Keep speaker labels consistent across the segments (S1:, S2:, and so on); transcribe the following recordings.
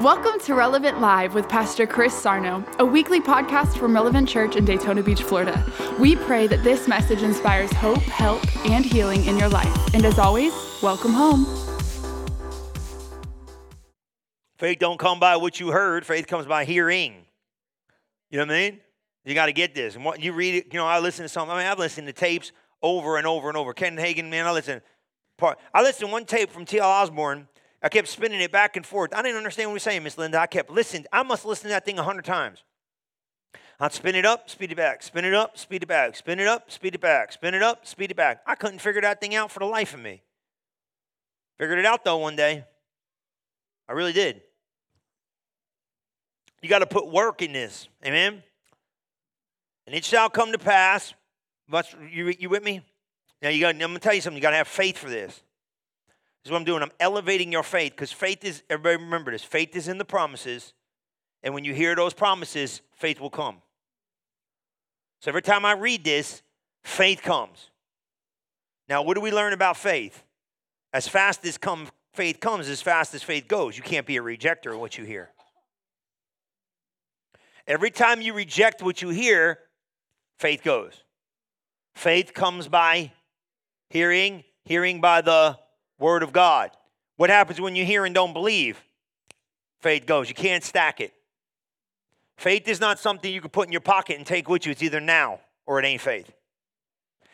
S1: Welcome to Relevant Live with Pastor Chris Sarno, a weekly podcast from Relevant Church in Daytona Beach, Florida. We pray that this message inspires hope, help, and healing in your life. And as always, welcome home.
S2: Faith don't come by what you heard, faith comes by hearing. You know what I mean? You got to get this. And what you read it, you know, I listen to something. I mean, I've listened to tapes over and over and over. Ken Hagin, man, I listen. Part, I listened to one tape from T.L. Osborn I kept spinning it back and forth. I didn't understand what he was saying, Miss Linda. I kept listening. I must listen to that thing a hundred times. I'd spin it up, speed it back, spin it up, speed it back, spin it up, speed it back, spin it up, speed it back. I couldn't figure that thing out for the life of me. Figured it out though one day. I really did. You got to put work in this. Amen. And it shall come to pass. You, you with me? Now you got. I'm gonna tell you something. You got to have faith for this. Is what I'm doing. I'm elevating your faith because faith is, everybody remember this, faith is in the promises. And when you hear those promises, faith will come. So every time I read this, faith comes. Now, what do we learn about faith? As fast as come, faith comes, as fast as faith goes. You can't be a rejecter of what you hear. Every time you reject what you hear, faith goes. Faith comes by hearing, hearing by the Word of God. What happens when you hear and don't believe? Faith goes. You can't stack it. Faith is not something you can put in your pocket and take with you. It's either now or it ain't faith.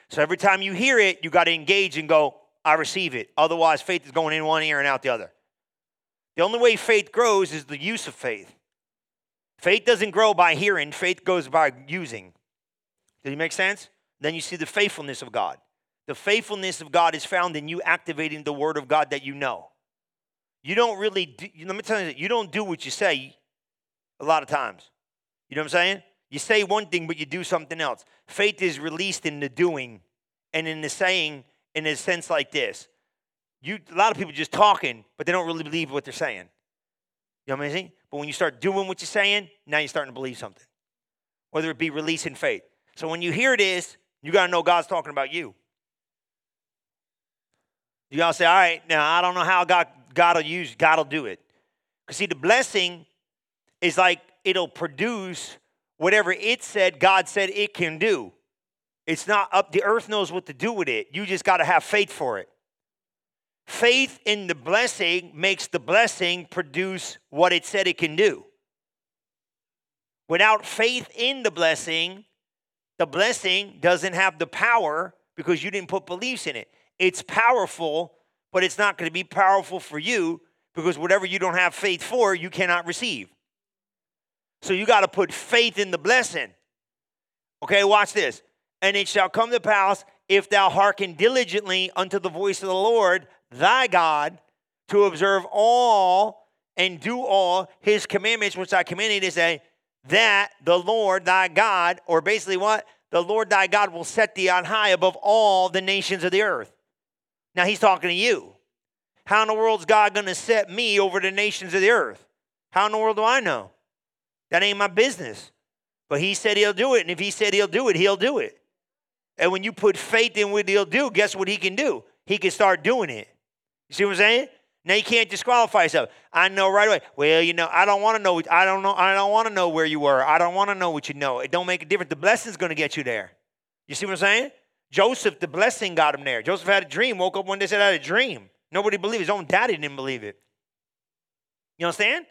S2: So every time you hear it, you got to engage and go, I receive it. Otherwise, faith is going in one ear and out the other. The only way faith grows is the use of faith. Faith doesn't grow by hearing, faith goes by using. Does it make sense? Then you see the faithfulness of God. The faithfulness of God is found in you activating the word of God that you know. You don't really, do, let me tell you, you don't do what you say a lot of times. You know what I'm saying? You say one thing, but you do something else. Faith is released in the doing and in the saying in a sense like this. You, a lot of people just talking, but they don't really believe what they're saying. You know what I'm saying? But when you start doing what you're saying, now you're starting to believe something. Whether it be releasing faith. So when you hear this, you got to know God's talking about you. You gotta say, all right, now I don't know how God God will use, God will do it. Because see, the blessing is like it'll produce whatever it said God said it can do. It's not up, the earth knows what to do with it. You just gotta have faith for it. Faith in the blessing makes the blessing produce what it said it can do. Without faith in the blessing, the blessing doesn't have the power because you didn't put beliefs in it. It's powerful, but it's not going to be powerful for you because whatever you don't have faith for, you cannot receive. So you got to put faith in the blessing. Okay, watch this. And it shall come to pass if thou hearken diligently unto the voice of the Lord thy God to observe all and do all his commandments which I commanded to say that the Lord thy God, or basically what? The Lord thy God will set thee on high above all the nations of the earth. Now he's talking to you. How in the world is God going to set me over the nations of the earth? How in the world do I know? That ain't my business. But he said he'll do it. And if he said he'll do it, he'll do it. And when you put faith in what he'll do, guess what he can do? He can start doing it. You see what I'm saying? Now you can't disqualify yourself. I know right away. Well, you know, I don't want to know. I don't know. I don't want to know where you were. I don't want to know what you know. It don't make a difference. The blessing's going to get you there. You see what I'm saying? Joseph, the blessing got him there. Joseph had a dream, woke up one day, said, I had a dream. Nobody believed. His own daddy didn't believe it. You understand?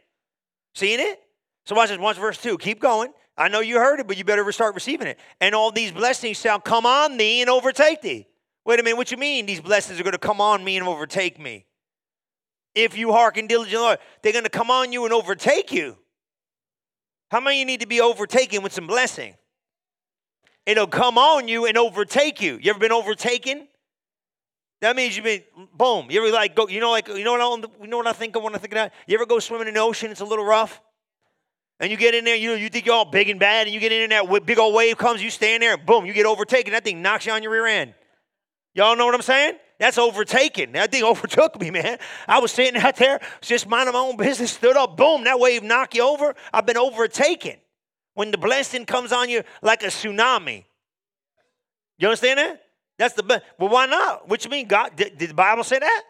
S2: Seeing it? So watch this. Watch verse 2. Keep going. I know you heard it, but you better start receiving it. And all these blessings shall come on thee and overtake thee. Wait a minute, what you mean these blessings are going to come on me and overtake me? If you hearken diligently, Lord, they're going to come on you and overtake you. How many you need to be overtaken with some blessing? It'll come on you and overtake you. You ever been overtaken? That means you've been boom. You ever like go? You know, like you know what I, you know what I think of when I think that. You ever go swimming in the ocean? It's a little rough, and you get in there. You know, you think you're all big and bad, and you get in there. That big old wave comes. You stand there, boom, you get overtaken. That thing knocks you on your rear end. Y'all know what I'm saying? That's overtaken. That thing overtook me, man. I was sitting out there, just minding my own business, stood up, boom, that wave knocked you over. I've been overtaken when the blessing comes on you like a tsunami. You understand that? That's the best. Well, why not? What you mean? God did, did the Bible say that?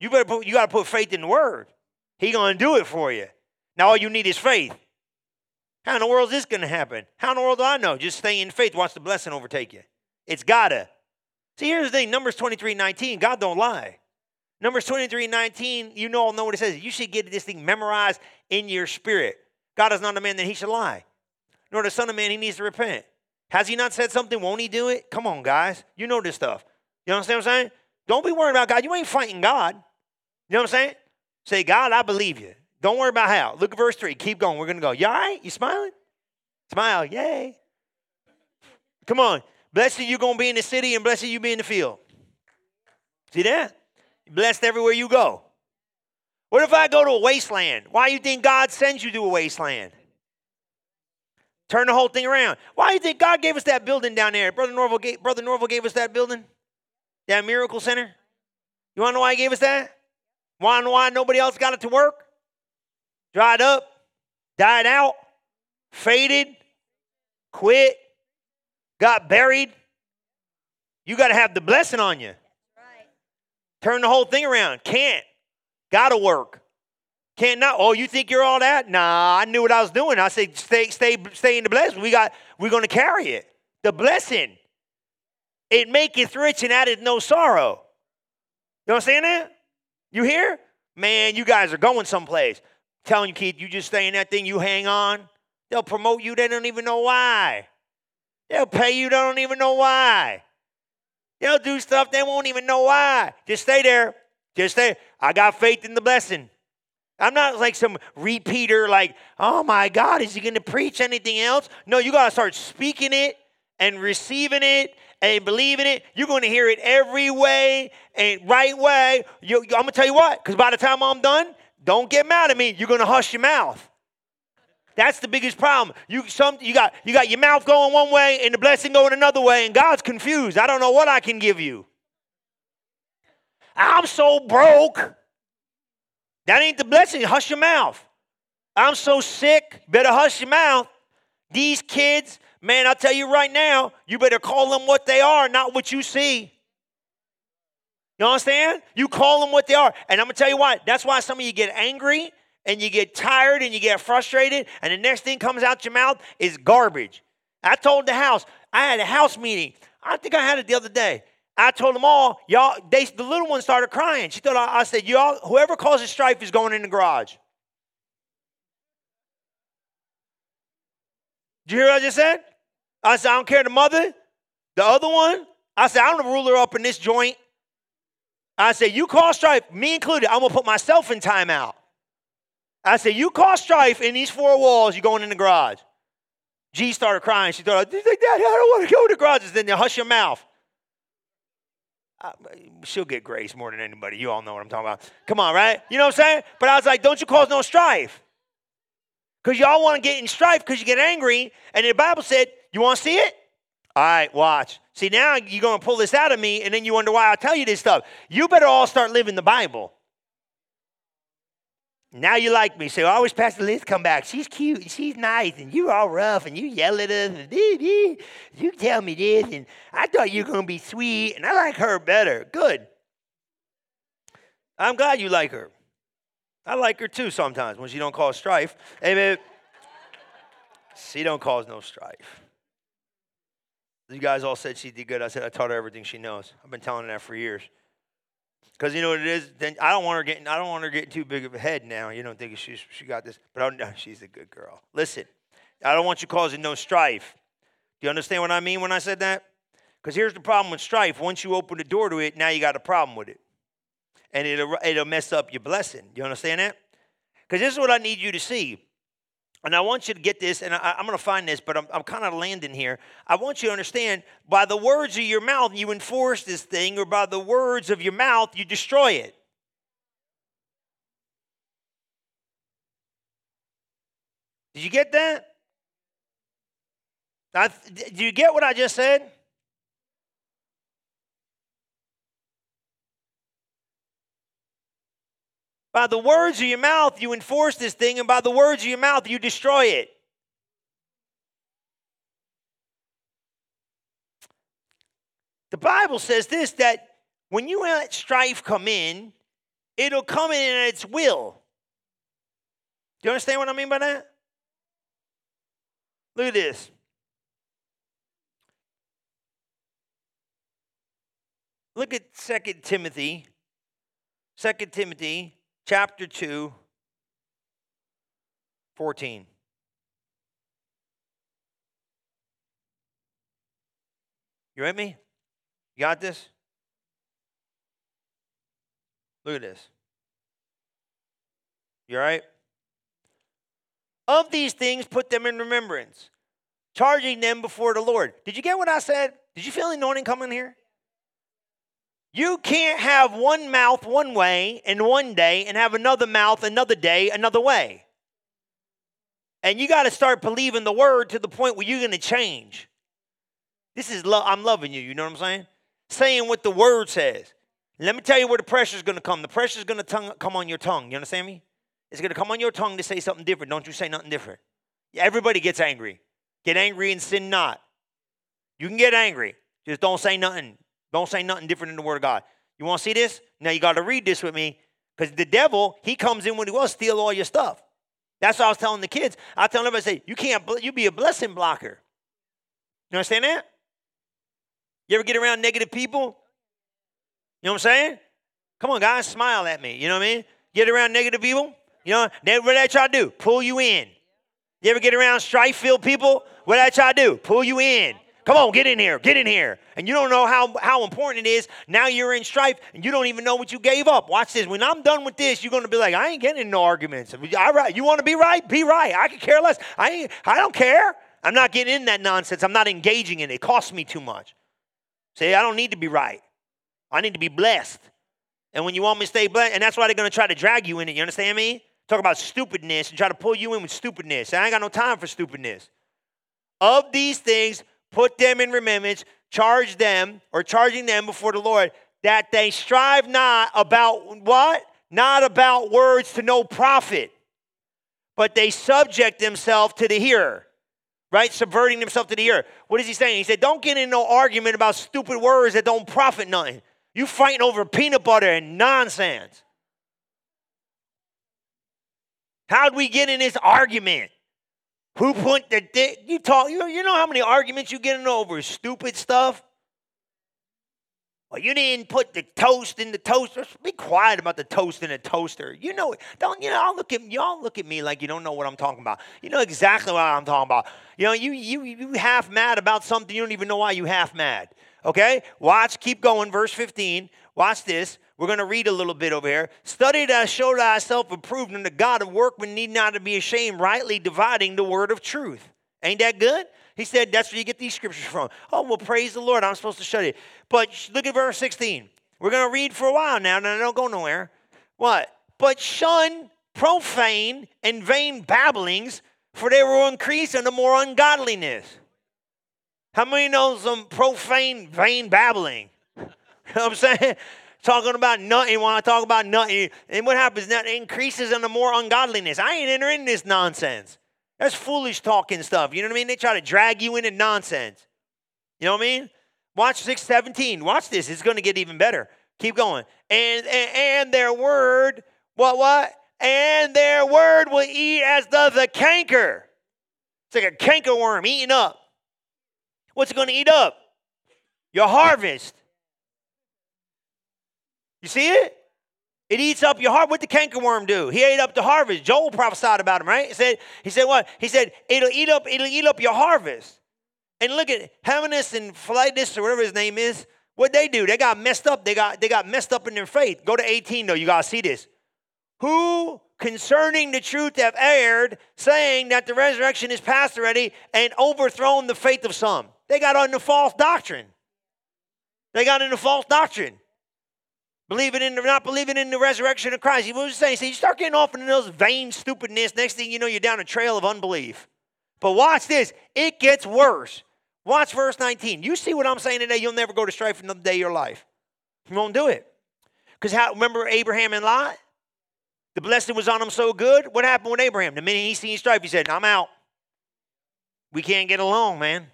S2: You better put, you got to put faith in the word. He to do it for you. Now all you need is faith. How in the world is this to happen? How in the world do I know? Just stay in faith. Watch the blessing overtake you. It's gotta. See, here's the thing. Numbers 23, 19. God don't lie. Numbers 23, 19, you know all know what it says. You should get this thing memorized in your spirit. God is not a man that he should lie, nor the son of man he needs to repent. Has he not said something? Won't he do it? Come on, guys. You know this stuff. You understand what I'm saying? Don't be worried about God. You ain't fighting God. You know what I'm saying? Say, God, I believe you. Don't worry about how. Look at verse 3. Keep going. We're going to go. You all right? You smiling? Smile. Yay. Come on. Blessed you going to be in the city and blessed you be in the field. See that? Blessed everywhere you go. What if I go to a wasteland? Why do you think God sends you to a wasteland? Turn the whole thing around. Why do you think God gave us that building down there? Brother Norval gave, Brother Norval gave us that building? That miracle center? You want to know why he gave us that? Want to know why nobody else got it to work? Dried up, died out, faded, quit, got buried. You got to have the blessing on you. Turn the whole thing around. Can't. Got to work. Can't not. Oh, you think you're all that? Nah, I knew what I was doing. I said, stay, stay, stay in the blessing. We got, we're to carry it. The blessing. It maketh rich and addeth no sorrow. You know what I'm saying that? You hear? Man, you guys are going someplace. I'm telling you, Keith, you just stay in that thing, you hang on. They'll promote you, they don't even know why. They'll pay you, they don't even know why. They'll do stuff they won't even know why. Just stay there. Just stay. I got faith in the blessing. I'm not like some repeater, like, oh my God, is he going to preach anything else? No, you got to start speaking it and receiving it and believing it. You're going to hear it every way and right way. You, I'm going to tell you what, because by the time I'm done, don't get mad at me. You're going to hush your mouth. That's the biggest problem. You some you got you got your mouth going one way and the blessing going another way, and God's confused. I don't know what I can give you. I'm so broke. That ain't the blessing. Hush your mouth. I'm so sick. Better hush your mouth. These kids, man, I'll tell you right now, you better call them what they are, not what you see. You understand? You call them what they are. And I'm going to tell you why. that's why some of you get angry and you get tired and you get frustrated, and the next thing comes out your mouth is garbage. I told the house, I had a house meeting. I think I had it the other day. I told them all, y'all, they, the little one started crying. She thought, I, I said, y'all, whoever causes strife is going in the garage. Did you hear what I just said? I said, I don't care the mother, the other one. I said, I'm the ruler up in this joint. I said, you cause strife, me included, I'm gonna put myself in timeout. I said, You cause strife in these four walls, you're going in the garage. G started crying. She thought, Daddy, I don't want to go to the garages. Then hush your mouth. Uh, she'll get grace more than anybody. You all know what I'm talking about. Come on, right? You know what I'm saying? But I was like, Don't you cause no strife. Because y'all want to get in strife because you get angry. And the Bible said, You want to see it? All right, watch. See, now you're going to pull this out of me, and then you wonder why I tell you this stuff. You better all start living the Bible. Now you like me. So always Pastor Liz come back. She's cute. and She's nice. And you all rough. And you yell at us. And you tell me this. And I thought you were to be sweet. And I like her better. Good. I'm glad you like her. I like her too sometimes when she don't cause strife. Amen. she don't cause no strife. You guys all said she did good. I said I taught her everything she knows. I've been telling her that for years. Because you know what it is. Then I don't want her getting. I don't want her getting too big of a head now. You don't think she's she got this, but I know she's a good girl. Listen, I don't want you causing no strife. Do you understand what I mean when I said that? Because here's the problem with strife. Once you open the door to it, now you got a problem with it, and it'll it'll mess up your blessing. You understand that? Because this is what I need you to see. And I want you to get this, and I, am going to find this, but I'm, I'm kind of landing here. I want you to understand by the words of your mouth, you enforce this thing, or by the words of your mouth, you destroy it. Did you get that? I, do you get what I just said? By the words of your mouth, you enforce this thing, and by the words of your mouth, you destroy it. The Bible says this that when you let strife come in, it'll come in at its will. Do you understand what I mean by that? Look at this. Look at 2 Timothy. 2 Timothy chapter 2, 14. You with me? You got this? Look at this. You all right? Of these things, put them in remembrance, charging them before the Lord. Did you get what I said? Did you feel anointing coming here? You can't have one mouth one way in one day and have another mouth another day another way. And you got to start believing the word to the point where you're going to change. This is love. I'm loving you. You know what I'm saying? Saying what the word says. Let me tell you where the pressure is going to come. The pressure is going to come on your tongue. You understand me? It's going to come on your tongue to say something different. Don't you say nothing different. Everybody gets angry. Get angry and sin not. You can get angry. Just don't say nothing. Don't say nothing different than the word of God. You want to see this? Now you got to read this with me because the devil, he comes in when he wants to steal all your stuff. That's what I was telling the kids. I tell them, I say, you can't, you be a blessing blocker. You understand that? You ever get around negative people? You know what I'm saying? Come on, guys, smile at me. You know what I mean? Get around negative people. You know, what they try to do? Pull you in. You ever get around strife filled people? What they try to do? Pull you in. Come on, get in here, get in here. And you don't know how, how important it is. Now you're in strife and you don't even know what you gave up. Watch this. When I'm done with this, you're going to be like, I ain't getting in no arguments. I, you want to be right? Be right. I could care less. I, ain't, I don't care. I'm not getting in that nonsense. I'm not engaging in it. It costs me too much. See, I don't need to be right. I need to be blessed. And when you want me to stay blessed, and that's why they're going to try to drag you in it. You understand me? Talk about stupidness and try to pull you in with stupidness. I ain't got no time for stupidness. Of these things, put them in remembrance, charge them or charging them before the Lord that they strive not about what? Not about words to no profit, but they subject themselves to the hearer, right? Subverting themselves to the hearer. What is he saying? He said, Don't get in no argument about stupid words that don't profit nothing. You fighting over peanut butter and nonsense. How'd we get in this argument? Who put the dick? You talk. You, you know how many arguments you get in over stupid stuff. Well, you didn't put the toast in the toaster. Be quiet about the toast in the toaster. You know, it. don't you know? I'll look at y'all look at me like you don't know what I'm talking about. You know exactly what I'm talking about. You know, you you you half mad about something you don't even know why you half mad. Okay, watch. Keep going. Verse 15. Watch this. We're going to read a little bit over here. Study that show thyself approved unto God, of workman need not to be ashamed, rightly dividing the word of truth. Ain't that good? He said that's where you get these scriptures from. Oh, well, praise the Lord. I'm supposed to study. It. But look at verse 16. We're going to read for a while now, and I don't go nowhere. What? But shun profane and vain babblings, for they will increase into more ungodliness. How many know some profane, vain babbling? you know what I'm saying? Talking about nothing, want to talk about nothing. And what happens? That increases into more ungodliness. I ain't entering this nonsense. That's foolish talking stuff. You know what I mean? They try to drag you into nonsense. You know what I mean? Watch 617. Watch this. It's going to get even better. Keep going. And, and, and their word, what, what? And their word will eat as does a canker. It's like a canker worm eating up. What's it going to eat up? Your harvest. You see it? It eats up your heart. What the cankerworm do? He ate up the harvest. Joel prophesied about him, right? He said, he said what? He said, it'll eat up, it'll eat up your harvest. And look at Hymenaeus and Philetus or whatever his name is. What they do? They got messed up. They got they got messed up in their faith. Go to 18 though. You gotta see this. Who concerning the truth have erred, saying that the resurrection is past already, and overthrown the faith of some. They got on the false doctrine. They got into false doctrine. Believing in not believing in the resurrection of Christ. He was saying, see, you start getting off into those vain stupidness. Next thing you know, you're down a trail of unbelief. But watch this, it gets worse. Watch verse 19. You see what I'm saying today? You'll never go to strife another day of your life. You won't do it. Because how remember Abraham and Lot? The blessing was on them so good. What happened with Abraham? The minute he seen strife, he said, I'm out. We can't get along, man.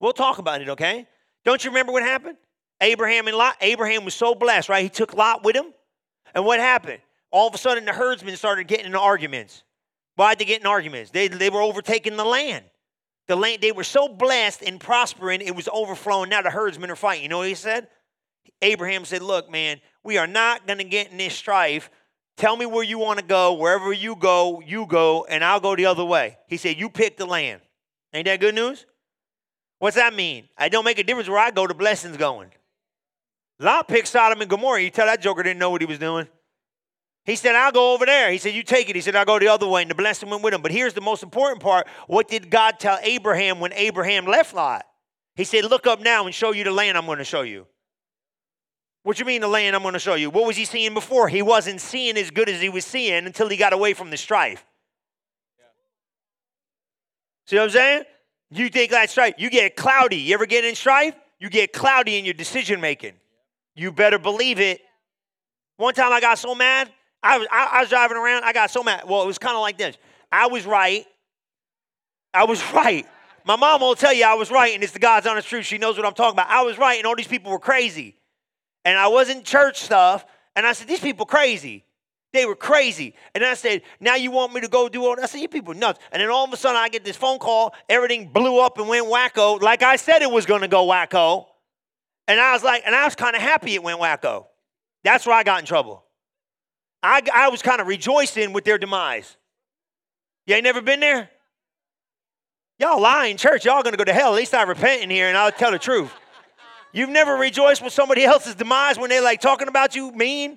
S2: We'll talk about it, okay? Don't you remember what happened? Abraham and Lot. Abraham was so blessed, right? He took Lot with him. And what happened? all of a sudden the herdsmen started getting in arguments. Why'd they get in arguments? They, they were overtaking the land. The land, they were so blessed and prospering, it was overflowing. Now the herdsmen are fighting. You know what he said? Abraham said, Look, man, we are not going to get in this strife. Tell me where you want to go. Wherever you go, you go, and I'll go the other way. He said, You pick the land. Ain't that good news? What's that mean? I don't make a difference where I go, the blessing's going. Lot picked Sodom and Gomorrah. You tell that joker didn't know what he was doing. He said, I'll go over there. He said, You take it. He said, I'll go the other way. And the blessing went with him. But here's the most important part. What did God tell Abraham when Abraham left Lot? He said, Look up now and show you the land I'm going to show you. What you mean the land I'm going to show you? What was he seeing before? He wasn't seeing as good as he was seeing until he got away from the strife. See what I'm saying? You think that strife, you get cloudy. You ever get in strife? You get cloudy in your decision making. You better believe it. One time I got so mad, I was, I, I was driving around, I got so mad. Well, it was kind of like this. I was right. I was right. My mom will tell you I was right, and it's the God's honest truth. She knows what I'm talking about. I was right, and all these people were crazy. And I wasn't church stuff. And I said, These people crazy. They were crazy. And I said, Now you want me to go do all that? I said, You people nuts. And then all of a sudden I get this phone call. Everything blew up and went wacko, like I said it was going to go wacko. And I was like, and I was kind of happy it went wacko. That's where I got in trouble. I, I was kind of rejoicing with their demise. You ain't never been there? Y'all lying, church. Y'all gonna go to hell. At least I repent in here and I'll tell the truth. You've never rejoiced with somebody else's demise when they're like talking about you mean?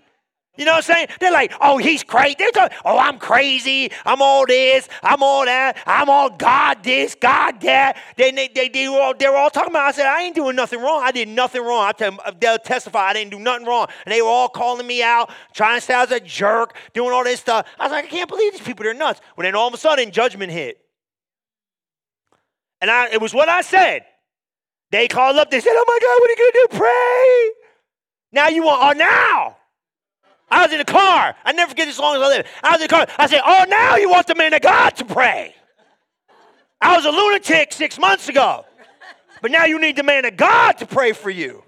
S2: You know what I'm saying? They're like, oh, he's crazy. They're talking, oh, I'm crazy. I'm all this. I'm all that. I'm all God this, God that. They, they, they, they, were all, they were all talking about. I said, I ain't doing nothing wrong. I did nothing wrong. I tell them, they'll testify I didn't do nothing wrong. And they were all calling me out, trying to say I was a jerk, doing all this stuff. I was like, I can't believe these people. They're nuts. When then all of a sudden, judgment hit. And I, it was what I said. They called up. They said, oh, my God, what are you going to do? Pray. Now you want, oh, now. I was in the car. I never forget this as long as I live. I was in the car. I said, Oh, now you want the man of God to pray. I was a lunatic six months ago. But now you need the man of God to pray for you.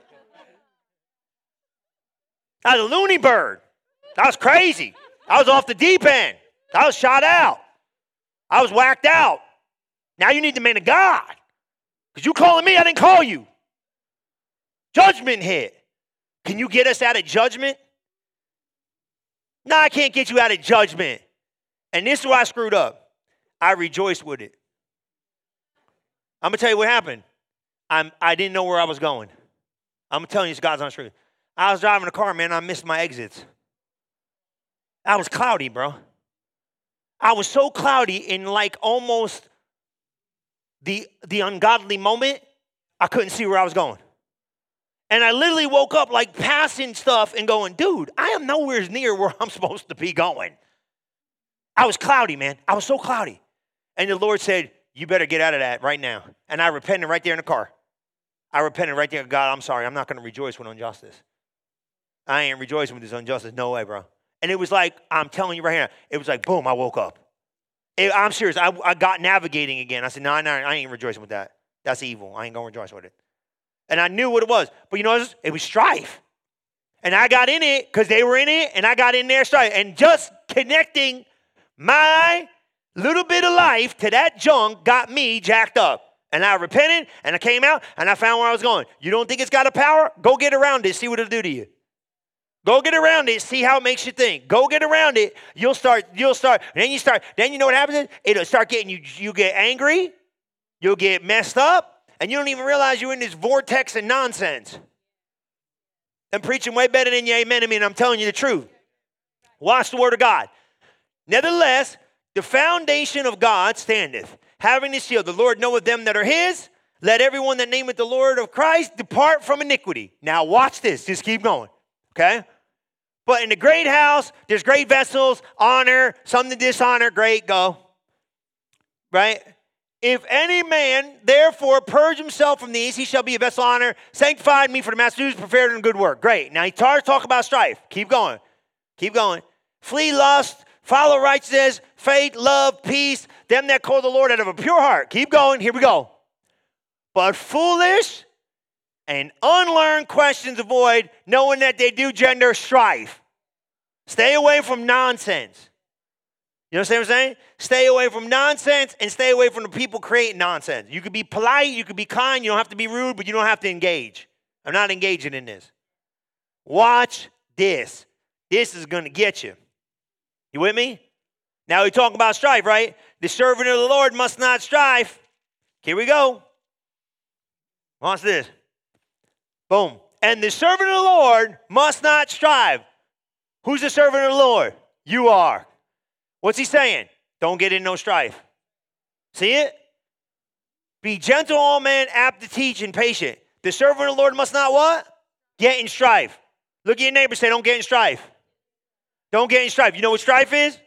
S2: I was a loony bird. I was crazy. I was off the deep end. I was shot out. I was whacked out. Now you need the man of God. Because you calling me, I didn't call you. Judgment hit. Can you get us out of judgment? No, I can't get you out of judgment. And this is where I screwed up. I rejoiced with it. I'm gonna tell you what happened. I'm I didn't know where I was going. I'm telling you, it's God's honest truth. I was driving a car, man. I missed my exits. I was cloudy, bro. I was so cloudy in like almost the the ungodly moment. I couldn't see where I was going. And I literally woke up like passing stuff and going, dude, I am nowhere near where I'm supposed to be going. I was cloudy, man. I was so cloudy. And the Lord said, You better get out of that right now. And I repented right there in the car. I repented right there. God, I'm sorry. I'm not going to rejoice with injustice. I ain't rejoicing with this injustice. No way, bro. And it was like, I'm telling you right here, it was like, boom, I woke up. It, I'm serious. I, I got navigating again. I said, no, no, I ain't rejoicing with that. That's evil. I ain't going to rejoice with it. And I knew what it was. But you know, it was strife. And I got in it because they were in it, and I got in there strife. And just connecting my little bit of life to that junk got me jacked up. And I repented, and I came out, and I found where I was going. You don't think it's got a power? Go get around it, see what it'll do to you. Go get around it, see how it makes you think. Go get around it. You'll start, you'll start, then you start, then you know what happens? It'll start getting you, you get angry, you'll get messed up, and you don't even realize you're in this vortex of nonsense. I'm preaching way better than you amen to me, and I'm telling you the truth. Watch the word of God. Nevertheless, the foundation of God standeth, having this shield. The Lord knoweth them that are his. Let everyone that nameth the Lord of Christ depart from iniquity. Now, watch this. Just keep going. Okay? But in the great house, there's great vessels, honor, some to dishonor. Great, go. Right? If any man therefore purge himself from these, he shall be a vessel of honor, sanctified me for the master's use, prepared in good work. Great. Now he starts talk about strife. Keep going. Keep going. Flee lust, follow righteousness, faith, love, peace, them that call the Lord out of a pure heart. Keep going. Here we go. But foolish and unlearned questions avoid, knowing that they do gender strife. Stay away from nonsense. You know what I'm saying? Stay away from nonsense and stay away from the people creating nonsense. You could be polite, you could be kind, you don't have to be rude, but you don't have to engage. I'm not engaging in this. Watch this. This is going to get you. You with me? Now we talk about strife, right? The servant of the Lord must not strive. Here we go. Watch this. Boom. And the servant of the Lord must not strive. Who's the servant of the Lord? You are. What's he saying? Don't get in no strife. See it? Be gentle, all men, apt to teach, and patient. The servant of the Lord must not what? Get in strife. Look at your neighbor say, don't get in strife. Don't get in strife. You know what strife is?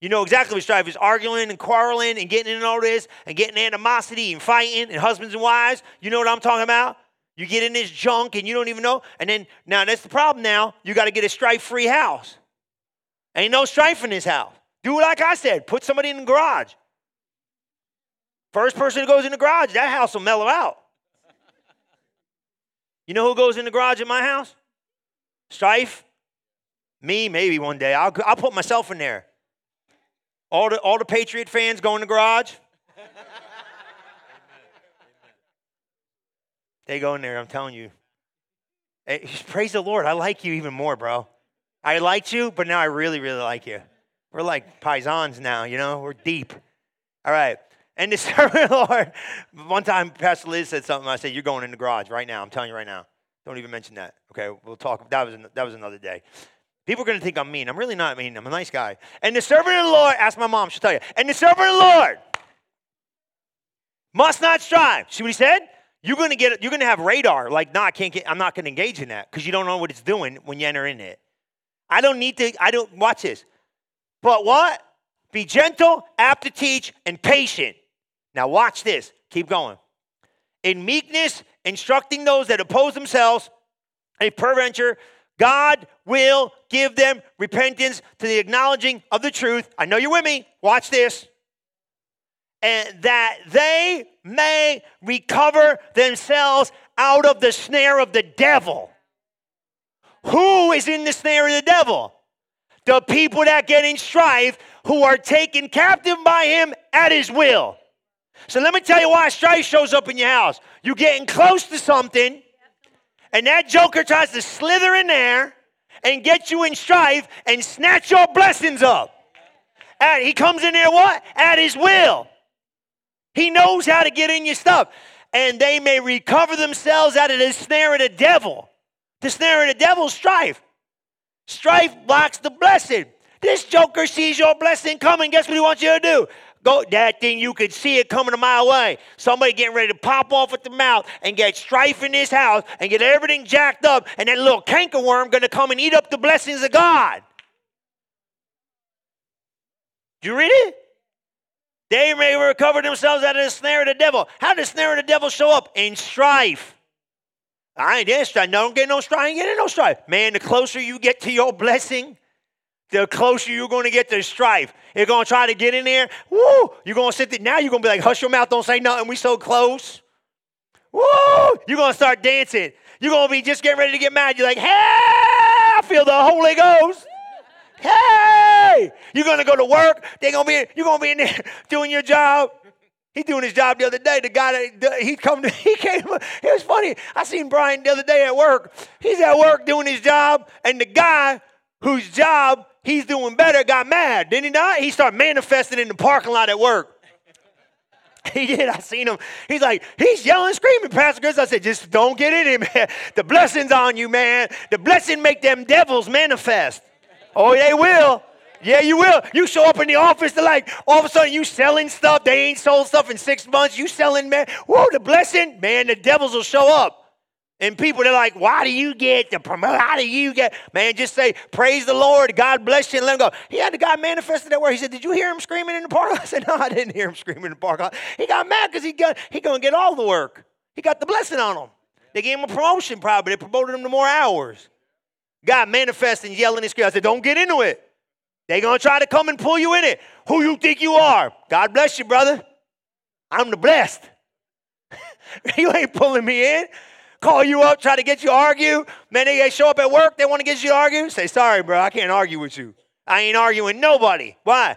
S2: You know exactly what strife is arguing and quarreling and getting in all this and getting animosity and fighting and husbands and wives. You know what I'm talking about? You get in this junk and you don't even know. And then, now that's the problem now. You got to get a strife free house. Ain't no strife in this house. Do like I said put somebody in the garage. First person who goes in the garage, that house will mellow out. You know who goes in the garage at my house? Strife? Me, maybe one day. I'll, I'll put myself in there. All the, all the Patriot fans go in the garage. they go in there, I'm telling you. Hey, praise the Lord. I like you even more, bro. I liked you, but now I really, really like you. We're like paisans now, you know? We're deep. All right. And the servant of the Lord, one time Pastor Liz said something. I said, You're going in the garage right now. I'm telling you right now. Don't even mention that. Okay, we'll talk. That was, that was another day. People are going to think I'm mean. I'm really not mean. I'm a nice guy. And the servant of the Lord, ask my mom, she'll tell you. And the servant of the Lord must not strive. See what he said? You're going to get. You're going to have radar. Like, no, I can't get. I'm not going to engage in that because you don't know what it's doing when you enter in it. I don't need to. I don't watch this. But what? Be gentle, apt to teach, and patient. Now watch this. Keep going. In meekness, instructing those that oppose themselves, a peradventure God will give them repentance to the acknowledging of the truth. I know you're with me. Watch this. And that they may recover themselves out of the snare of the devil. Who is in the snare of the devil? The people that get in strife who are taken captive by him at his will. So let me tell you why strife shows up in your house. You're getting close to something and that joker tries to slither in there and get you in strife and snatch your blessings up. And he comes in there what? At his will. He knows how to get in your stuff. And they may recover themselves out of the snare of the devil. The snare of the devil strife. Strife blocks the blessing. This joker sees your blessing coming. Guess what he wants you to do? Go, that thing, you could see it coming a mile away. Somebody getting ready to pop off at the mouth and get strife in this house and get everything jacked up, and that little cankerworm to come and eat up the blessings of God. Do you read it? They may recover themselves out of the snare of the devil. How did the snare of the devil show up? In strife. I ain't in strife. No, don't get no strife. I ain't getting no strife. Man, the closer you get to your blessing, the closer you're going to get to strife. You're going to try to get in there. Woo! You're going to sit there. Now you're going to be like, hush your mouth, don't say nothing. We so close. Woo! You're going to start dancing. You're going to be just getting ready to get mad. You're like, hey, I feel the Holy Ghost. Hey! You're going to go to work. They're going to be, you're going to be in there doing your job. He doing his job the other day. The guy that he come to, he came. It was funny. I seen Brian the other day at work. He's at work doing his job, and the guy whose job he's doing better got mad, didn't he not? He started manifesting in the parking lot at work. He did. I seen him. He's like, he's yelling, screaming, Pastor Chris. I said, just don't get in it, man. The blessing's on you, man. The blessing make them devils manifest. Oh, they will. Yeah, you will. You show up in the office, they're like, all of a sudden you selling stuff. They ain't sold stuff in six months. You selling, man. Whoa, the blessing, man, the devils will show up. And people, they're like, why do you get the promote? How do you get? Man, just say, praise the Lord, God bless you, and let him go. He had the guy manifested that word. He said, did you hear him screaming in the park? I said, no, I didn't hear him screaming in the park. He got mad because he got he gonna get all the work. He got the blessing on him. They gave him a promotion probably. They promoted him to more hours. God manifesting, yelling and screaming. I said, don't get into it. They gonna try to come and pull you in it. Who you think you are? God bless you, brother. I'm the blessed. you ain't pulling me in. call you up, try to get you to argue. Man, they show up at work, they want to get you to argue. Say, sorry, bro, I can't argue with you. I ain't arguing nobody. Why?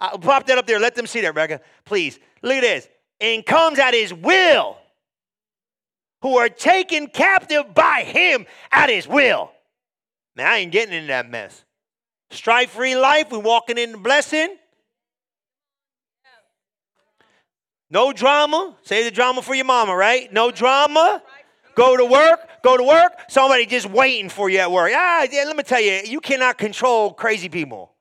S2: I'll pop that up there. Let them see that, Rebecca. Please. Look at this. And comes at his will, who are taken captive by him at his will. Now, I ain't getting into that mess. Strife free life, we walking in the blessing. No drama. Say the drama for your mama, right? No drama. Go to work. Go to work. Somebody just waiting for you at work. Ah, yeah, let me tell you, you cannot control crazy people.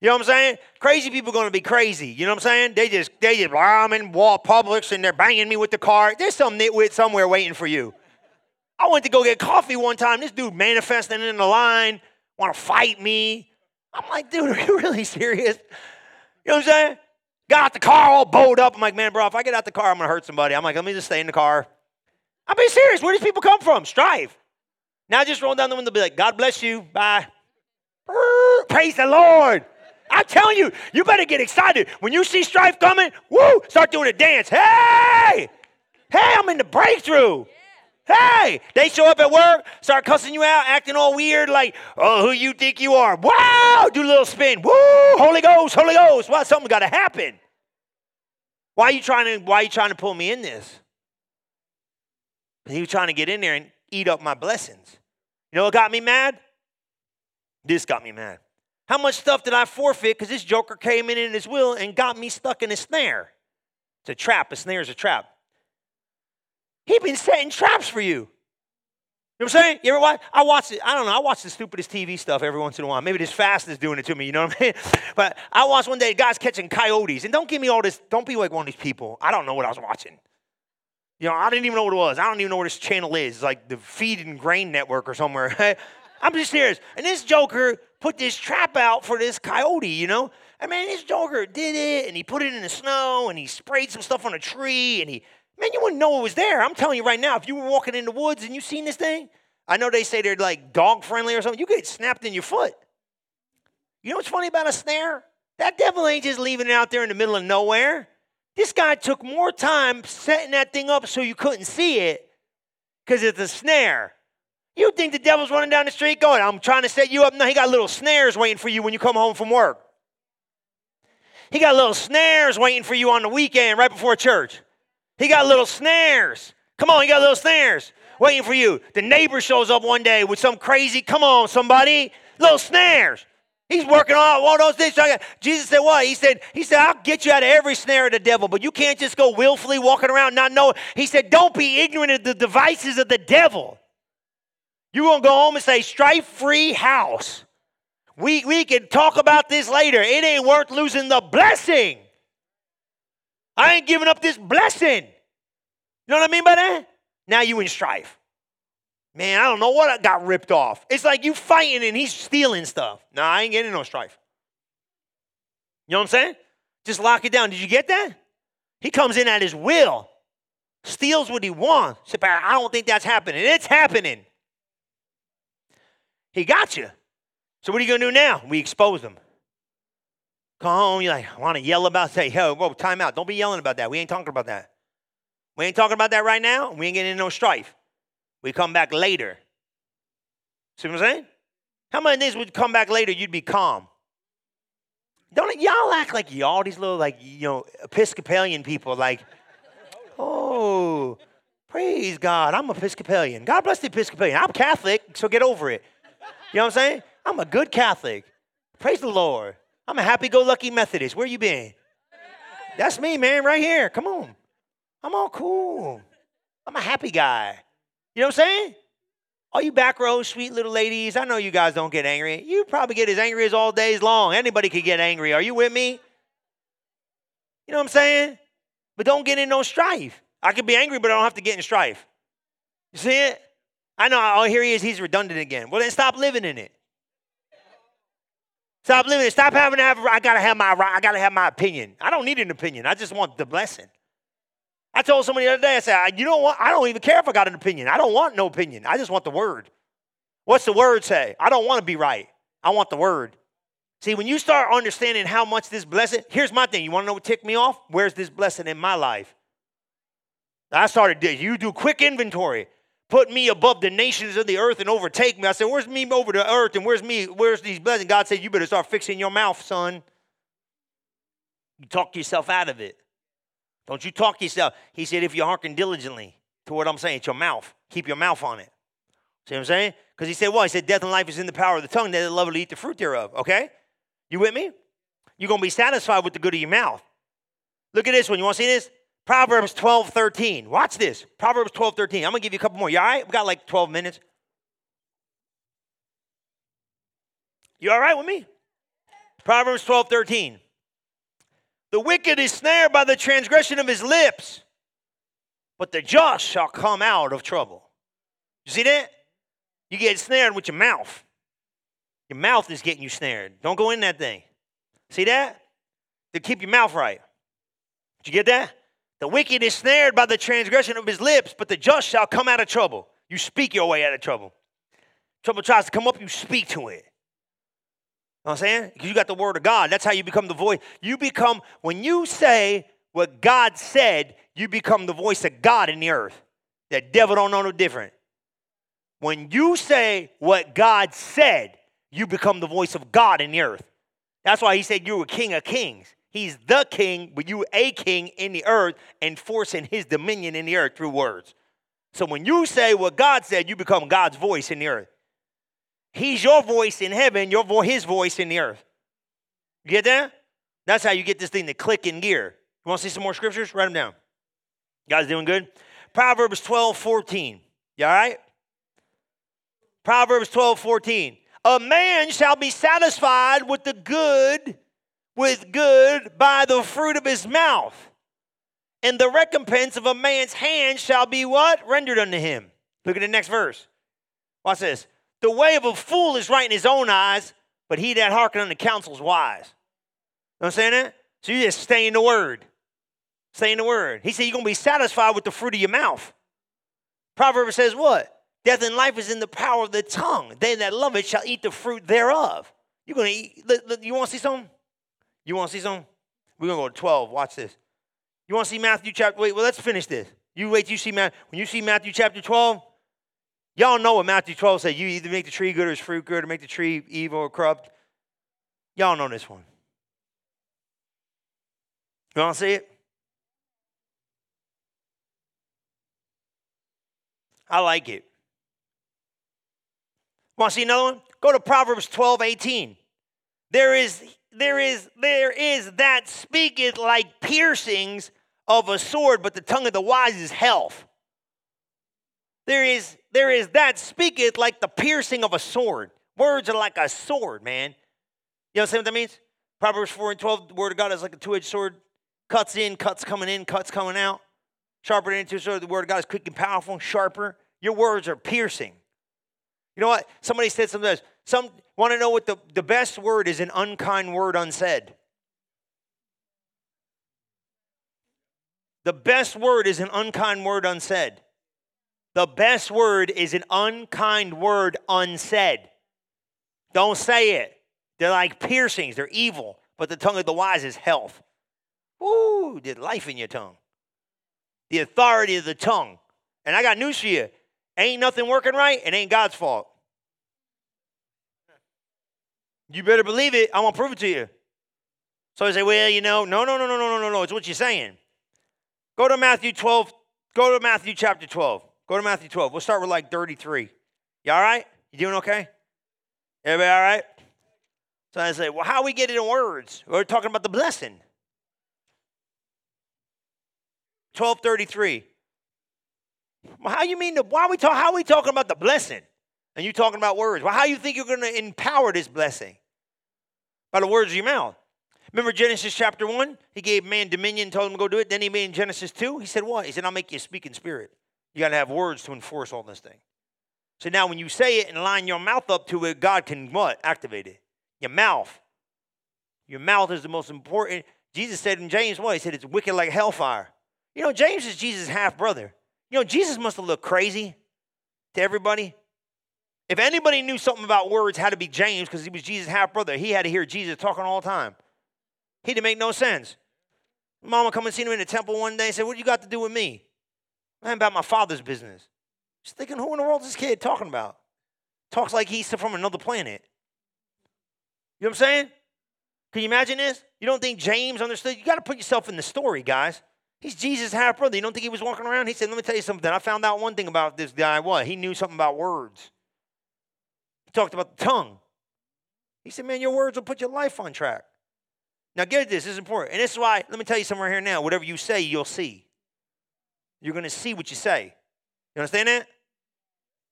S2: You know what I'm saying? Crazy people going to be crazy. You know what I'm saying? They just they just I'm in wall Publix and they're banging me with the car. There's some nitwit somewhere waiting for you. I went to go get coffee one time. This dude manifesting in the line, want to fight me. I'm like, dude, are you really serious? You know what I'm saying? Got out the car all bowed up. I'm like, man, bro, if I get out the car, I'm gonna hurt somebody. I'm like, let me just stay in the car. I'm being serious. Where do these people come from? Strive. Now I just roll down the window, be like, God bless you. Bye. Praise the Lord. I'm telling you, you better get excited. When you see strife coming, woo, start doing a dance. Hey! Hey, I'm in the breakthrough. Hey, they show up at work, start cussing you out, acting all weird, like, oh, who you think you are? Wow, do a little spin. Woo, Holy Ghost, Holy Ghost. Well, something got to happen. Why are you trying to? Why are you trying to pull me in this? He was trying to get in there and eat up my blessings. You know what got me mad? This got me mad. How much stuff did I forfeit because this joker came in in his will and got me stuck in a snare? It's a trap. A snare is a trap. He been setting traps for you. You know what I'm saying? You ever watch? I watch it. I don't know. I watch the stupidest TV stuff every once in a while. Maybe this fast is doing it to me. You know what I mean? But I watched one day guys catching coyotes, and don't give me all this. Don't be like one of these people. I don't know what I was watching. You know, I didn't even know what it was. I don't even know what this channel is. It's like the Feed and Grain Network or somewhere. I'm just serious. And this Joker put this trap out for this coyote. You know, I mean, this Joker did it, and he put it in the snow, and he sprayed some stuff on a tree, and he Man, you wouldn't know it was there. I'm telling you right now, if you were walking in the woods and you seen this thing, I know they say they're like dog friendly or something, you get snapped in your foot. You know what's funny about a snare? That devil ain't just leaving it out there in the middle of nowhere. This guy took more time setting that thing up so you couldn't see it because it's a snare. You think the devil's running down the street going, I'm trying to set you up? No, he got little snares waiting for you when you come home from work. He got little snares waiting for you on the weekend right before church. He got little snares. Come on, he got little snares waiting for you. The neighbor shows up one day with some crazy, come on, somebody, little snares. He's working on all those things. Jesus said, What? He said, He said, I'll get you out of every snare of the devil, but you can't just go willfully walking around not knowing. He said, Don't be ignorant of the devices of the devil. You're gonna go home and say, strife free house. We, we can talk about this later. It ain't worth losing the blessing. I ain't giving up this blessing. You know what I mean by that? Now you in strife. Man, I don't know what I got ripped off. It's like you fighting and he's stealing stuff. No, I ain't getting no strife. You know what I'm saying? Just lock it down. Did you get that? He comes in at his will, steals what he wants. I don't think that's happening. It's happening. He got you. So what are you to do now? We expose him. Come home, you like, I want to yell about, say, yo, whoa, time out. Don't be yelling about that. We ain't talking about that. We ain't talking about that right now. We ain't getting into no strife. We come back later. See what I'm saying? How many days would come back later, you'd be calm? Don't y'all act like y'all, these little, like, you know, Episcopalian people, like, oh, praise God, I'm Episcopalian. God bless the Episcopalian. I'm Catholic, so get over it. You know what I'm saying? I'm a good Catholic. Praise the Lord. I'm a happy go lucky Methodist. Where you been? That's me, man, right here. Come on. I'm all cool. I'm a happy guy. You know what I'm saying? All you back row, sweet little ladies, I know you guys don't get angry. You probably get as angry as all days long. Anybody could get angry. Are you with me? You know what I'm saying? But don't get in no strife. I could be angry, but I don't have to get in strife. You see it? I know. Oh, here he is. He's redundant again. Well, then stop living in it. Stop living it. Stop having to have. I gotta have my. I gotta have my opinion. I don't need an opinion. I just want the blessing. I told somebody the other day. I said, you know what? I don't even care if I got an opinion. I don't want no opinion. I just want the word. What's the word say? I don't want to be right. I want the word. See, when you start understanding how much this blessing, here's my thing. You want to know what ticked me off? Where's this blessing in my life? I started, you do quick inventory. Put me above the nations of the earth and overtake me. I said, Where's me over the earth and where's me? Where's these blessings? God said, You better start fixing your mouth, son. You talk yourself out of it. Don't you talk yourself. He said, If you hearken diligently to what I'm saying, it's your mouth. Keep your mouth on it. See what I'm saying? Because he said, Well, he said, Death and life is in the power of the tongue, they that love to eat the fruit thereof. Okay? You with me? You're going to be satisfied with the good of your mouth. Look at this one. You want to see this? Proverbs 12, 13. Watch this. Proverbs 12, 13. I'm going to give you a couple more. You all right? We got like 12 minutes. You all right with me? Proverbs 12, 13. The wicked is snared by the transgression of his lips, but the just shall come out of trouble. You see that? You get snared with your mouth. Your mouth is getting you snared. Don't go in that thing. See that? To keep your mouth right. Did you get that? The wicked is snared by the transgression of his lips, but the just shall come out of trouble. You speak your way out of trouble. Trouble tries to come up, you speak to it. You know what I'm saying? Because you got the word of God. That's how you become the voice. You become, when you say what God said, you become the voice of God in the earth. The devil don't know no different. When you say what God said, you become the voice of God in the earth. That's why he said you were king of kings. He's the king, but you a king in the earth, enforcing his dominion in the earth through words. So when you say what God said, you become God's voice in the earth. He's your voice in heaven, your vo- his voice in the earth. You get that? That's how you get this thing to click in gear. You want to see some more scriptures? Write them down. You guys doing good? Proverbs 12, 14. You all right? Proverbs 12, 14. A man shall be satisfied with the good, with good by the fruit of his mouth. And the recompense of a man's hand shall be what? Rendered unto him. Look at the next verse. Watch this. The way of a fool is right in his own eyes, but he that hearken unto counsel is wise. You know what I'm saying that? So you just stay in the word. Stay in the word. He said you're going to be satisfied with the fruit of your mouth. Proverbs says what? Death and life is in the power of the tongue. They that love it shall eat the fruit thereof. You're going to eat. You want to see something? You want to see something? We're going to go to 12. Watch this. You want to see Matthew chapter? Wait, well, let's finish this. You wait till you see Matthew. When you see Matthew chapter 12, y'all know what Matthew 12 said. You either make the tree good or its fruit good, or make the tree evil or corrupt. Y'all know this one. You want to see it? I like it. Want to see another one? Go to Proverbs 12, 18. There is, there is, there is that speaketh like piercings of a sword, but the tongue of the wise is health. There is, there is that speaketh like the piercing of a sword. Words are like a sword, man. You know what that means? Proverbs 4 and 12, the word of God is like a two-edged sword. Cuts in, cuts coming in, cuts coming out. Sharper than two sword. The word of God is quick and powerful, sharper. Your words are piercing. You know what? Somebody said something else. Some want to know what the, the best word is an unkind word unsaid. The best word is an unkind word unsaid. The best word is an unkind word unsaid. Don't say it. They're like piercings, they're evil, but the tongue of the wise is health. Ooh, there's life in your tongue. The authority of the tongue. And I got news for you. Ain't nothing working right, it ain't God's fault. You better believe it. I'm going to prove it to you. So I say, well, you know, no, no, no, no, no, no, no. no. It's what you're saying. Go to Matthew 12. Go to Matthew chapter 12. Go to Matthew 12. We'll start with like 33. You all right? You doing okay? Everybody all right? So I say, well, how we get it in words? We're talking about the blessing. 1233. Well, how you mean the why we talk how we talking about the blessing? And you talking about words. Well, how you think you're going to empower this blessing? By the words of your mouth. Remember Genesis chapter 1? He gave man dominion, told him to go do it. Then he made in Genesis 2, he said, What? He said, I'll make you speak in spirit. You got to have words to enforce all this thing. So now when you say it and line your mouth up to it, God can what? Activate it. Your mouth. Your mouth is the most important. Jesus said in James 1, He said it's wicked like hellfire. You know, James is Jesus' half brother. You know, Jesus must have looked crazy to everybody. If anybody knew something about words, had to be James because he was Jesus' half brother. He had to hear Jesus talking all the time. He didn't make no sense. Mama come and see him in the temple one day and said, What you got to do with me? Man, about my father's business. Just thinking, who in the world is this kid talking about? Talks like he's from another planet. You know what I'm saying? Can you imagine this? You don't think James understood? You got to put yourself in the story, guys. He's Jesus' half brother. You don't think he was walking around? He said, Let me tell you something. I found out one thing about this guy. What? He knew something about words. He talked about the tongue. He said, Man, your words will put your life on track. Now, get this. This is important. And this is why, let me tell you something right here now. Whatever you say, you'll see. You're going to see what you say. You understand that?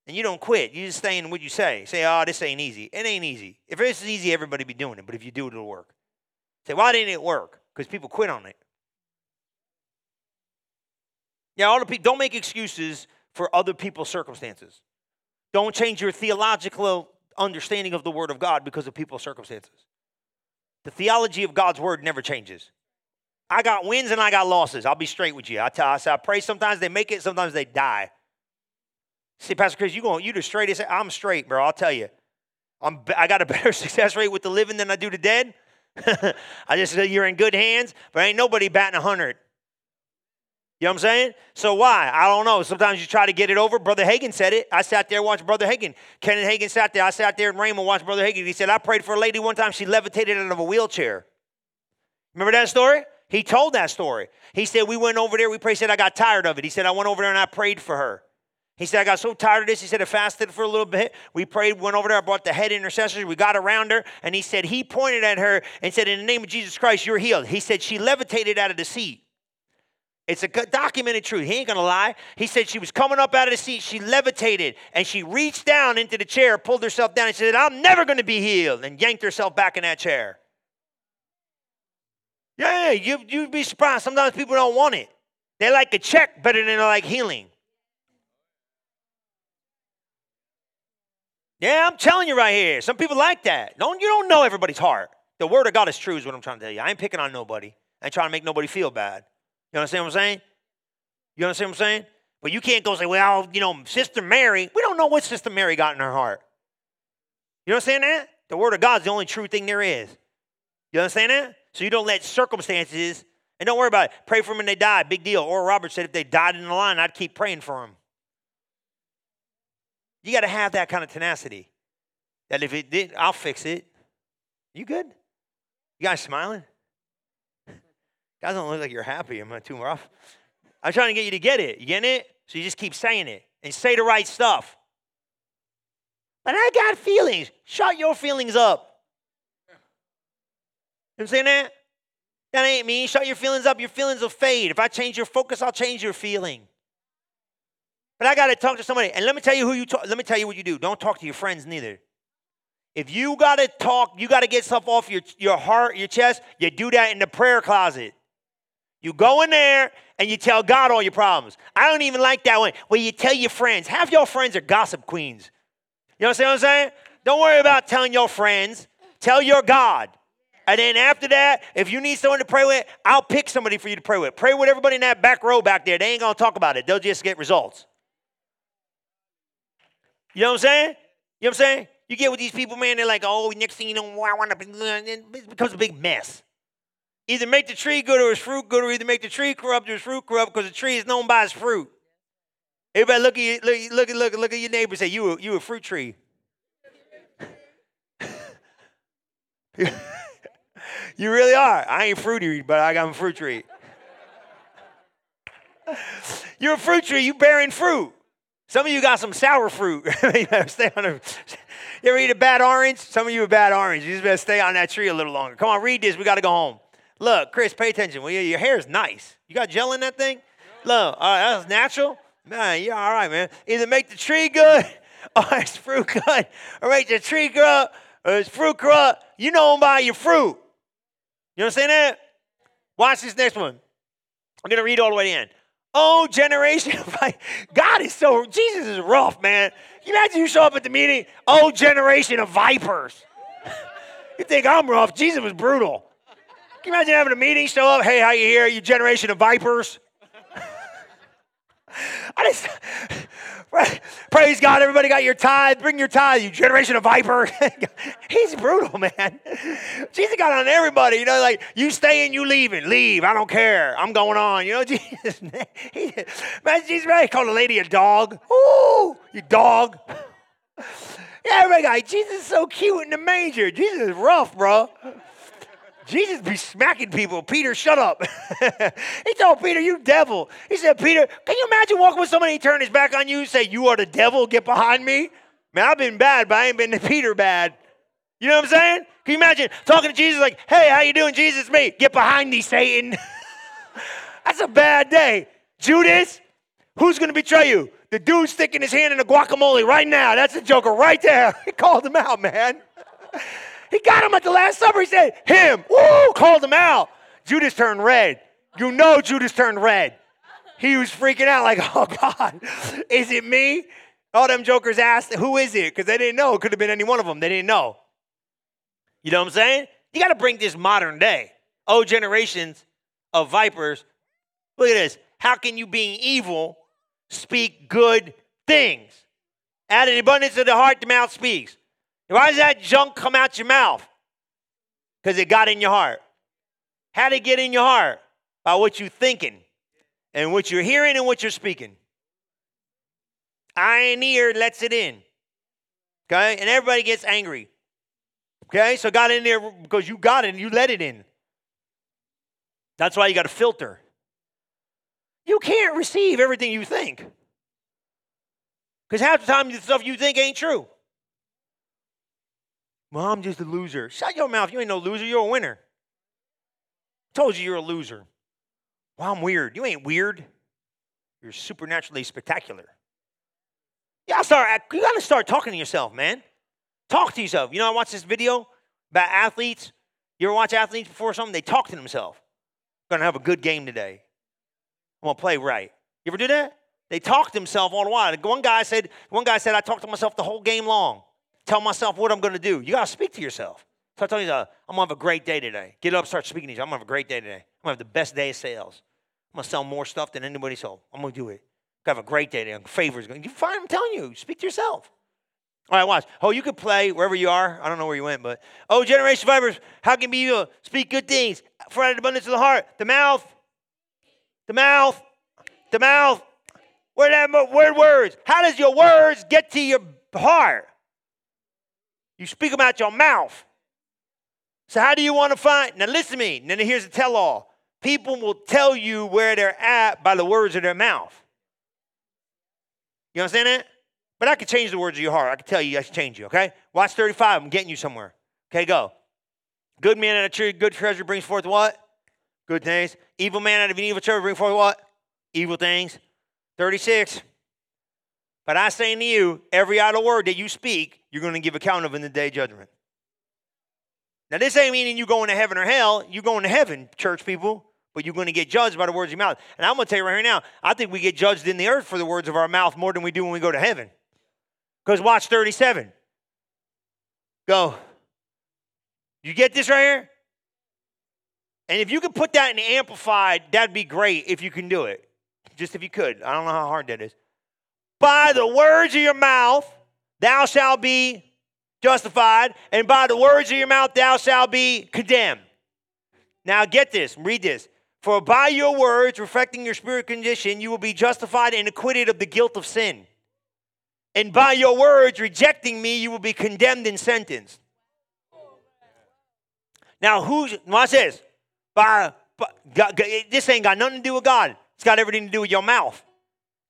S2: And you don't quit. You just stay in what you say. Say, oh, this ain't easy. It ain't easy. If this is easy, everybody be doing it. But if you do it, it'll work. Say, why didn't it work? Because people quit on it. Yeah, all the people don't make excuses for other people's circumstances. Don't change your theological understanding of the Word of God because of people's circumstances. The theology of God's Word never changes. I got wins and I got losses. I'll be straight with you. I tell I, say, I pray sometimes they make it, sometimes they die. See, Pastor Chris, you going you the straightest. I'm straight, bro. I'll tell you. I'm I got a better success rate with the living than I do the dead. I just say you're in good hands, but ain't nobody batting hundred. You know what I'm saying? So why? I don't know. Sometimes you try to get it over. Brother Hagin said it. I sat there watching Brother Hagin. Kenneth Hagin sat there. I sat there and Raymond watched Brother Hagin. He said, I prayed for a lady one time. She levitated out of a wheelchair. Remember that story? He told that story. He said, We went over there. We prayed. He said, I got tired of it. He said, I went over there and I prayed for her. He said, I got so tired of this. He said, I fasted for a little bit. We prayed, went over there. I brought the head intercessors. We got around her. And he said, He pointed at her and said, In the name of Jesus Christ, you're healed. He said, She levitated out of the seat. It's a documented truth. He ain't gonna lie. He said she was coming up out of the seat. She levitated and she reached down into the chair, pulled herself down, and said, I'm never gonna be healed, and yanked herself back in that chair. Yeah, you, you'd be surprised. Sometimes people don't want it. They like a check better than they like healing. Yeah, I'm telling you right here. Some people like that. Don't, you don't know everybody's heart. The word of God is true, is what I'm trying to tell you. I ain't picking on nobody. I ain't trying to make nobody feel bad. You understand what I'm saying? You understand what I'm saying? But you can't go say, well, you know, Sister Mary, we don't know what Sister Mary got in her heart. You understand that? The Word of God is the only true thing there is. You understand that? So you don't let circumstances, and don't worry about it. Pray for them when they die. Big deal. Or Robert said if they died in the line, I'd keep praying for them. You got to have that kind of tenacity. That if it did, I'll fix it. You good? You guys smiling? Guys don't look like you're happy. Am I too rough? I'm trying to get you to get it. You getting it? So you just keep saying it and say the right stuff. But I got feelings. Shut your feelings up. You know I'm saying that? That ain't me. Shut your feelings up. Your feelings will fade. If I change your focus, I'll change your feeling. But I got to talk to somebody. And let me tell you who you talk. Let me tell you what you do. Don't talk to your friends neither. If you got to talk, you got to get stuff off your, your heart, your chest, you do that in the prayer closet. You go in there and you tell God all your problems. I don't even like that one where you tell your friends. Half your friends are gossip queens. You know what I'm saying? Don't worry about telling your friends. Tell your God. And then after that, if you need someone to pray with, I'll pick somebody for you to pray with. Pray with everybody in that back row back there. They ain't gonna talk about it. They'll just get results. You know what I'm saying? You know what I'm saying? You get with these people, man, they're like, oh, next thing you know, I want to, it becomes a big mess. Either make the tree good or its fruit good, or either make the tree corrupt or its fruit corrupt, because the tree is known by its fruit. Everybody look at you, look, look, look, look at your neighbor say, you a, you a fruit tree. you really are. I ain't fruity, but I got a fruit tree. You're a fruit tree, you bearing fruit. Some of you got some sour fruit. you better stay on a, you ever eat a bad orange? Some of you a bad orange. You just better stay on that tree a little longer. Come on, read this. We got to go home. Look, Chris, pay attention. Well, your hair is nice. You got gel in that thing? Look, all right, that's natural. Man, you're all right, man. Either make the tree good or it's fruit good, or make the tree grow or it's fruit grow. You know them by your fruit. You know what i'm that? Watch this next one. I'm going to read all the way to the end. Oh, generation of God is so, Jesus is rough, man. You imagine you show up at the meeting? Oh, generation of vipers. you think I'm rough. Jesus was brutal. Can you imagine having a meeting, show up, hey, how you here? You generation of vipers. I just, Praise God, everybody got your tithe. Bring your tithe, you generation of viper. He's brutal, man. Jesus got on everybody. You know, like you staying, you leaving. Leave. I don't care. I'm going on. You know, Jesus. He, man, Jesus right, called a lady a dog. Ooh, you dog. Yeah, everybody got Jesus is so cute in the manger. Jesus is rough, bro. Jesus be smacking people. Peter, shut up. he told Peter, you devil. He said, Peter, can you imagine walking with somebody, he turned his back on you and say, you are the devil, get behind me? Man, I've been bad, but I ain't been to Peter bad. You know what I'm saying? Can you imagine talking to Jesus like, hey, how you doing, Jesus? Me. Get behind me, Satan. That's a bad day. Judas, who's going to betray you? The dude sticking his hand in the guacamole right now. That's a joker right there. He called him out, man. He got him at the Last Supper. He said, Him. Woo! Called him out. Judas turned red. You know Judas turned red. He was freaking out, like, oh God, is it me? All them jokers asked, who is it? Because they didn't know. It could have been any one of them. They didn't know. You know what I'm saying? You got to bring this modern day. Oh, generations of vipers. Look at this. How can you, being evil, speak good things? Out of the abundance of the heart, the mouth speaks. Why does that junk come out your mouth? Because it got in your heart. How did it get in your heart? By what you're thinking and what you're hearing and what you're speaking. Eye and ear lets it in. Okay? And everybody gets angry. Okay? So got in there because you got it and you let it in. That's why you got to filter. You can't receive everything you think. Because half the time the stuff you think ain't true. Well, I'm just a loser. Shut your mouth. You ain't no loser. You're a winner. Told you you're a loser. Well, I'm weird. You ain't weird. You're supernaturally spectacular. Yeah, start. You got to start talking to yourself, man. Talk to yourself. You know, I watched this video about athletes. You ever watch athletes before something? They talk to themselves. Gonna have a good game today. I'm gonna play right. You ever do that? They talk to themselves all the while. One guy said, one guy said, I talked to myself the whole game long tell myself what I'm going to do. You got to speak to yourself. So I tell you, I'm going to have a great day today. Get up, start speaking to you. I'm going to have a great day today. I'm going to have the best day of sales. I'm going to sell more stuff than anybody sold. I'm going to do it. I'm have a great day today. Favors going. You find. I'm telling you. Speak to yourself. All right, watch. Oh, you could play wherever you are. I don't know where you went, but oh, generation survivors, how can you speak good things? For out of the abundance of the heart, the mouth, the mouth, the mouth. Where that word words? How does your words get to your heart? You speak them out your mouth. So, how do you want to find? Now, listen to me. Now, here's a tell all people will tell you where they're at by the words of their mouth. You understand that? But I can change the words of your heart. I can tell you, I can change you, okay? Watch 35. I'm getting you somewhere. Okay, go. Good man out of tree, good treasure brings forth what? Good things. Evil man out of an evil treasure brings forth what? Evil things. 36. But I say to you, every idle word that you speak, you're going to give account of in the day judgment. Now, this ain't meaning you going to heaven or hell. You going to heaven, church people, but you're going to get judged by the words of your mouth. And I'm going to tell you right here now, I think we get judged in the earth for the words of our mouth more than we do when we go to heaven. Because watch 37. Go. You get this right here? And if you could put that in amplified, that'd be great if you can do it. Just if you could. I don't know how hard that is. By the words of your mouth, thou shalt be justified, and by the words of your mouth, thou shalt be condemned. Now, get this, read this. For by your words, reflecting your spirit condition, you will be justified and acquitted of the guilt of sin. And by your words, rejecting me, you will be condemned and sentenced. Now, who's, watch this. By, by God, this ain't got nothing to do with God. It's got everything to do with your mouth.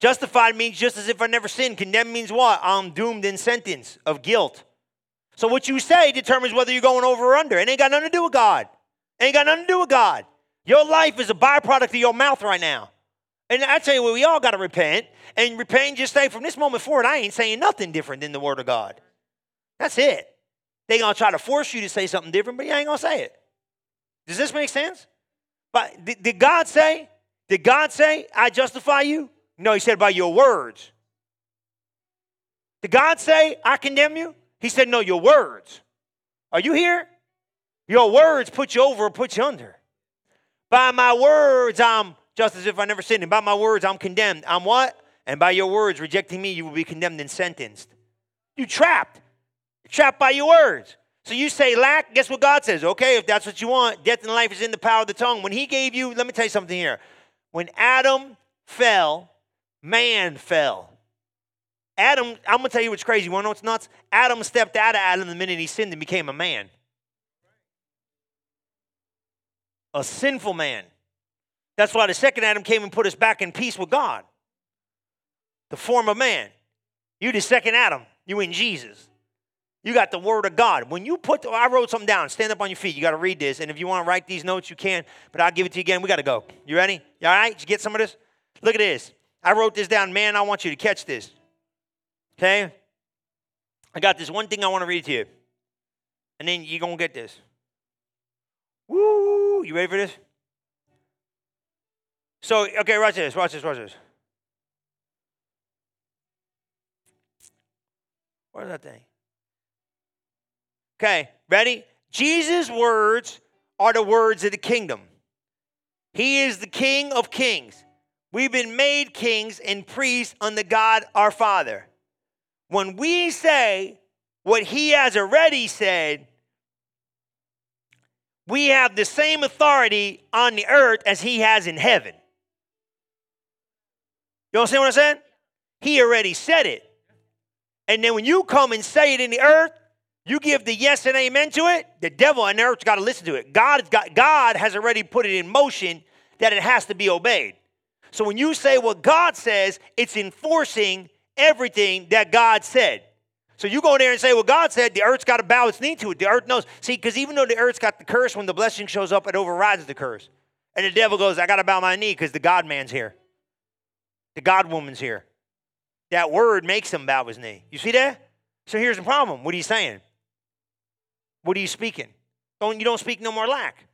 S2: Justified means just as if I never sinned. Condemned means what? I'm doomed in sentence of guilt. So what you say determines whether you're going over or under. It ain't got nothing to do with God. It ain't got nothing to do with God. Your life is a byproduct of your mouth right now. And I tell you what, we all got to repent. And repent just say, from this moment forward, I ain't saying nothing different than the Word of God. That's it. They going to try to force you to say something different, but you ain't going to say it. Does this make sense? But did, did God say, did God say, I justify you? No, he said, by your words. Did God say, I condemn you? He said, no, your words. Are you here? Your words put you over or put you under. By my words, I'm just as if I never sinned. And by my words, I'm condemned. I'm what? And by your words, rejecting me, you will be condemned and sentenced. You trapped. You're trapped by your words. So you say lack, guess what God says? Okay, if that's what you want, death and life is in the power of the tongue. When He gave you, let me tell you something here. When Adam fell, man fell. Adam, I'm gonna tell you what's crazy. You wanna know what's nuts? Adam stepped out of Adam the minute he sinned and became a man. A sinful man. That's why the second Adam came and put us back in peace with God. The form of man. You the second Adam. You in Jesus. You got the word of God. When you put, the, I wrote something down. Stand up on your feet. You got to read this. And if you want to write these notes, you can. But I'll give it to you again. We got to go. You ready? You all right? Did you get some of this? Look at this. I wrote this down. Man, I want you to catch this. Okay? I got this one thing I want to read to you. And then you're going to get this. Woo! You ready for this? So, okay, watch this. Watch this. Watch this. Where's that thing? Okay, ready? Jesus' words are the words of the kingdom. He is the King of kings. We've been made kings and priests unto God our Father. When we say what He has already said, we have the same authority on the earth as He has in heaven. You understand what I'm saying? He already said it. And then when you come and say it in the earth, you give the yes and amen to it, the devil and the earth's got to listen to it. God, got, God has already put it in motion that it has to be obeyed. So when you say what God says, it's enforcing everything that God said. So you go in there and say, well, God said the earth's got to bow its knee to it. The earth knows. See, because even though the earth's got the curse, when the blessing shows up, it overrides the curse. And the devil goes, I got to bow my knee because the God man's here. The God woman's here. That word makes him bow his knee. You see that? So here's the problem. What are you saying? What are you speaking? Don't you don't speak no more lack.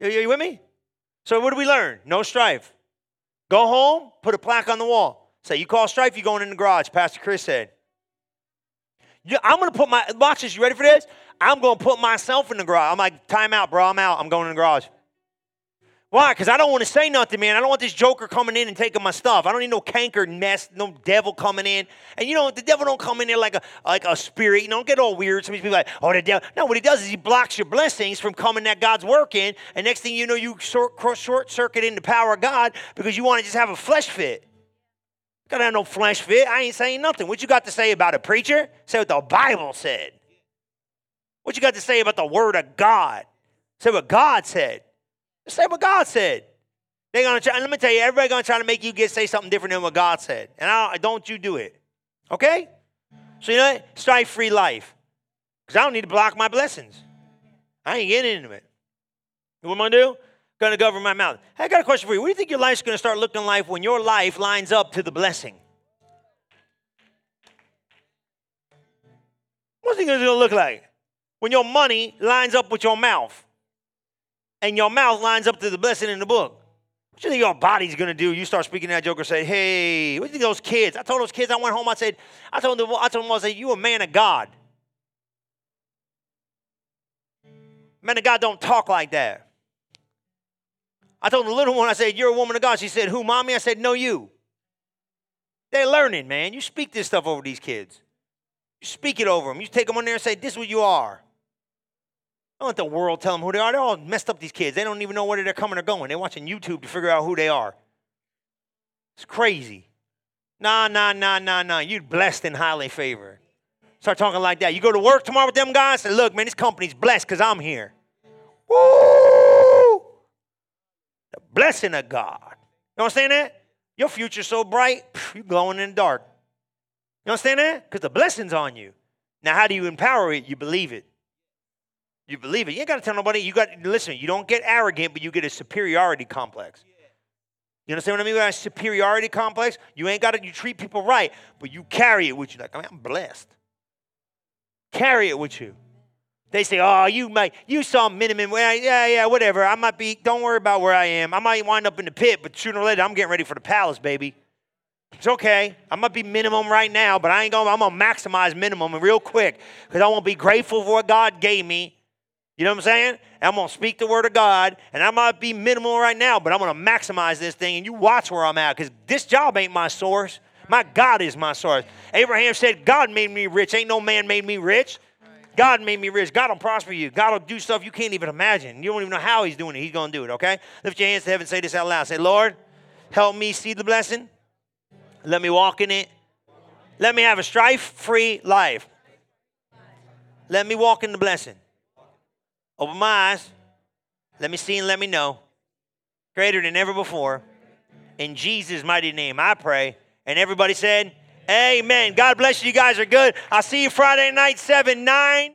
S2: Are you with me? So what do we learn? No strife. Go home, put a plaque on the wall. Say, you call strife, you're going in the garage, Pastor Chris said. Yeah, I'm gonna put my watch this, you ready for this? I'm gonna put myself in the garage. I'm like, time out, bro. I'm out. I'm going in the garage. Why? Because I don't want to say nothing, man. I don't want this joker coming in and taking my stuff. I don't need no canker mess, no devil coming in. And you know, the devil don't come in there like a like a spirit. You don't get all weird. Some people like, oh, the devil. No, what he does is he blocks your blessings from coming that God's working. And next thing you know, you short, short circuit in the power of God because you want to just have a flesh fit. You Gotta have no flesh fit. I ain't saying nothing. What you got to say about a preacher? Say what the Bible said. What you got to say about the Word of God? Say what God said. Say what God said. They're gonna try. Let me tell you, everybody's gonna try to make you get say something different than what God said, and I, don't you do it. Okay? So you know, what? strife-free life, because I don't need to block my blessings. I ain't getting into it. What am I gonna do? Gonna govern my mouth. Hey, I got a question for you. What do you think your life's gonna start looking like when your life lines up to the blessing? What's it gonna look like when your money lines up with your mouth? And your mouth lines up to the blessing in the book. What do you think your body's gonna do? You start speaking to that joker, say, "Hey, what do you think those kids?" I told those kids. I went home. I said, "I told them. I told them. I said, you a man of God. Men of God don't talk like that." I told the little one. I said, "You're a woman of God." She said, "Who, mommy?" I said, "No, you." They're learning, man. You speak this stuff over these kids. You speak it over them. You take them on there and say, "This is what you are." Don't let the world tell them who they are. They're all messed up, these kids. They don't even know where they're coming or going. They're watching YouTube to figure out who they are. It's crazy. Nah, nah, nah, nah, nah. You're blessed and highly favored. Start talking like that. You go to work tomorrow with them guys, say, look, man, this company's blessed because I'm here. Woo! The blessing of God. You understand that? Your future's so bright, you're glowing in the dark. You understand that? Because the blessing's on you. Now, how do you empower it? You believe it. You believe it. You ain't got to tell nobody. You got listen. You don't get arrogant, but you get a superiority complex. You understand what I mean by a superiority complex? You ain't got to. You treat people right, but you carry it with you. Like I mean, I'm blessed. Carry it with you. They say, "Oh, you might, you saw minimum. Well, yeah, yeah, whatever. I might be. Don't worry about where I am. I might wind up in the pit, but sooner or later, I'm getting ready for the palace, baby. It's okay. I might be minimum right now, but I ain't gonna. I'm gonna maximize minimum real quick because I want to be grateful for what God gave me you know what I'm saying? I'm going to speak the word of God, and I might be minimal right now, but I'm going to maximize this thing, and you watch where I'm at, because this job ain't my source. My God is my source. Abraham said, God made me rich. Ain't no man made me rich. God made me rich. God will prosper you. God will do stuff you can't even imagine. You don't even know how He's doing it. He's going to do it, okay? Lift your hands to heaven. Say this out loud. Say, Lord, help me see the blessing. Let me walk in it. Let me have a strife free life. Let me walk in the blessing. Open my eyes. Let me see and let me know. Greater than ever before. In Jesus' mighty name, I pray. And everybody said, Amen. God bless you. You guys are good. I'll see you Friday night, 7 9.